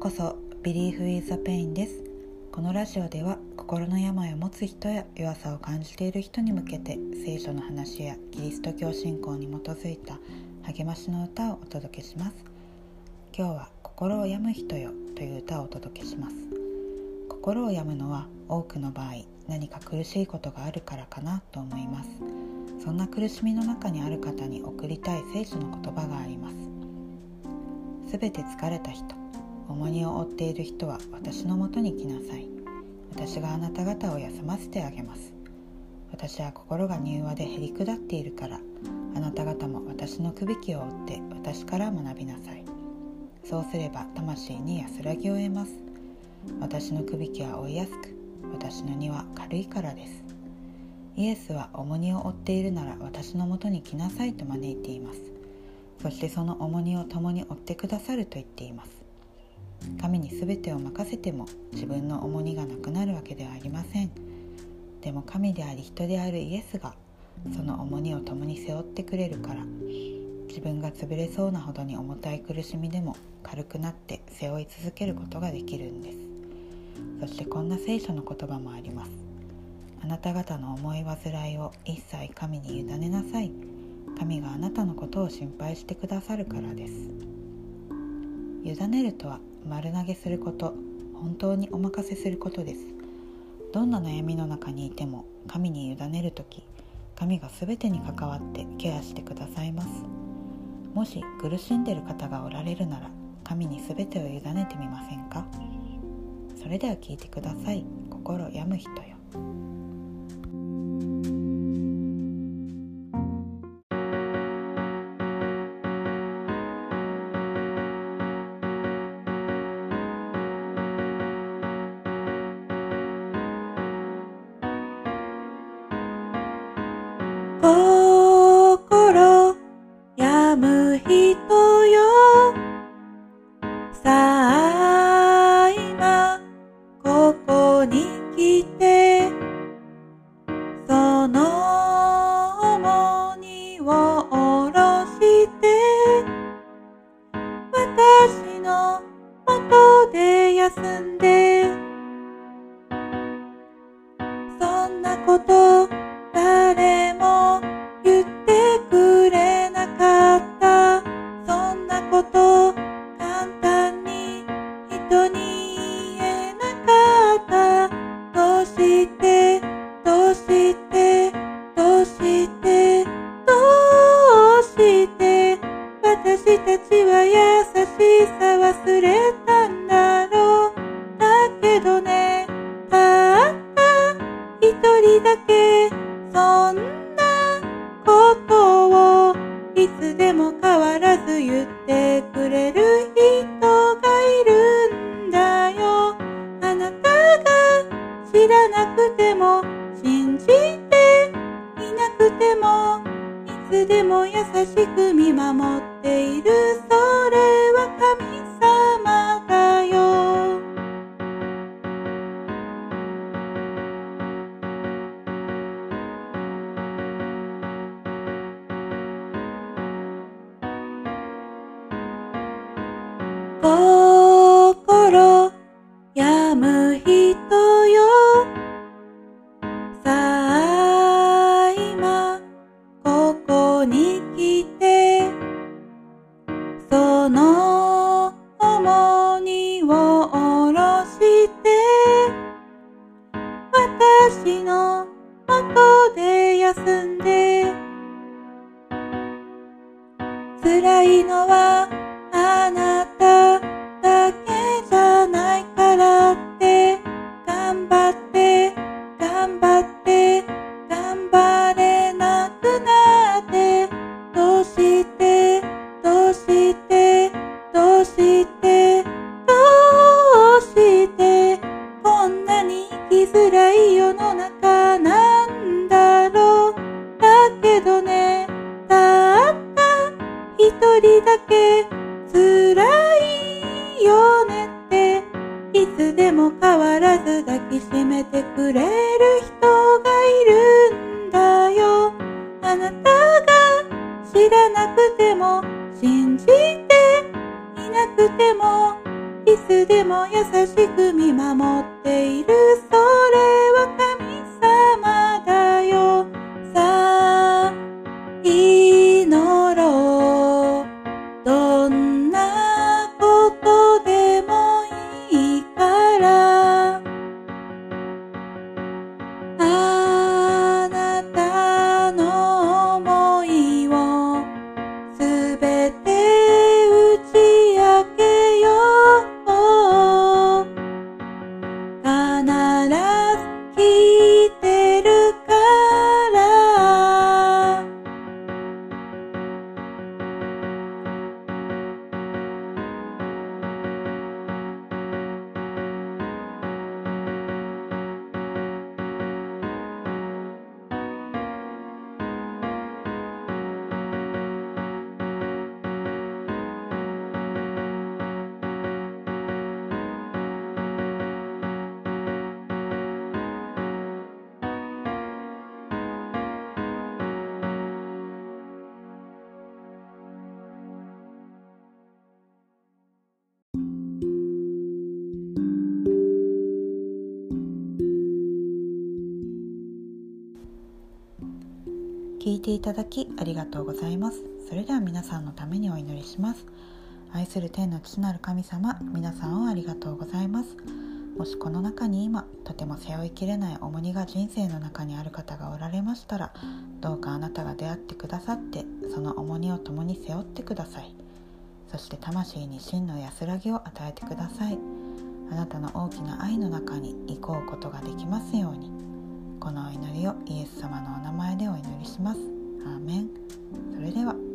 こそ。Believe is a Pain です。このラジオでは心の病を持つ人や弱さを感じている人に向けて聖書の話やキリスト教信仰に基づいた励ましの歌をお届けします。今日は心を病む人よという歌をお届けします。心を病むのは多くの場合何か苦しいことがあるからかなと思います。そんな苦しみの中にある方に送りたい聖書の言葉があります。すべて疲れた人重荷を負っている人は私のもとに来なさい。私があなた方を休ませてあげます。私は心が柔和でへり下っているから。あなた方も私のくびきを追って私から学びなさい。そうすれば魂に安らぎを得ます。私のくびきは追いやすく私の荷は軽いからです。イエスは重荷を負っているなら私のもとに来なさいと招いています。そしてその重荷を共に負ってくださると言っています。神に全てを任せても自分の重荷がなくなるわけではありません。でも神であり人であるイエスがその重荷を共に背負ってくれるから自分が潰れそうなほどに重たい苦しみでも軽くなって背負い続けることができるんです。そしてこんな聖書の言葉もあります。あなた方の思い煩いを一切神に委ねなさい。神があなたのことを心配してくださるからです。委ねるとは丸投げすること本当にお任せすることです。どんな悩みの中にいても神に委ねる時神が全てに関わってケアしてくださいます。もし苦しんでる方がおられるなら神に全てを委ねてみませんか？それでは聞いてください。心病む人よ。心病む人よ。さあ今ここに来てその重荷を下ろして私の元で休んでそんなこと人に言えなかった。どうして？どうして？どうして？どうして？私たちは優しさ忘れたんだろう。だけどねたった一人だけそんなことをいつでも変わらず言ってくれる見守っている。それは神様だよ。後で休んで。辛いのはでも変わらず抱きしめてくれる人がいるんだよ。あなたが知らなくても信じていなくてもいつでも優しく見守っているそれ。べて聞いていただきありがとうございます。それでは皆さんのためにお祈りします。愛する天の父なる神様皆さんをありがとうございます。もしこの中に今とても背負いきれない重荷が人生の中にある方がおられましたらどうかあなたが出会ってくださってその重荷を共に背負ってください。そして魂に真の安らぎを与えてください。あなたの大きな愛の中に行こうことができますように。このお祈りをイエス様のお名前でお祈りします。アーメン。それでは。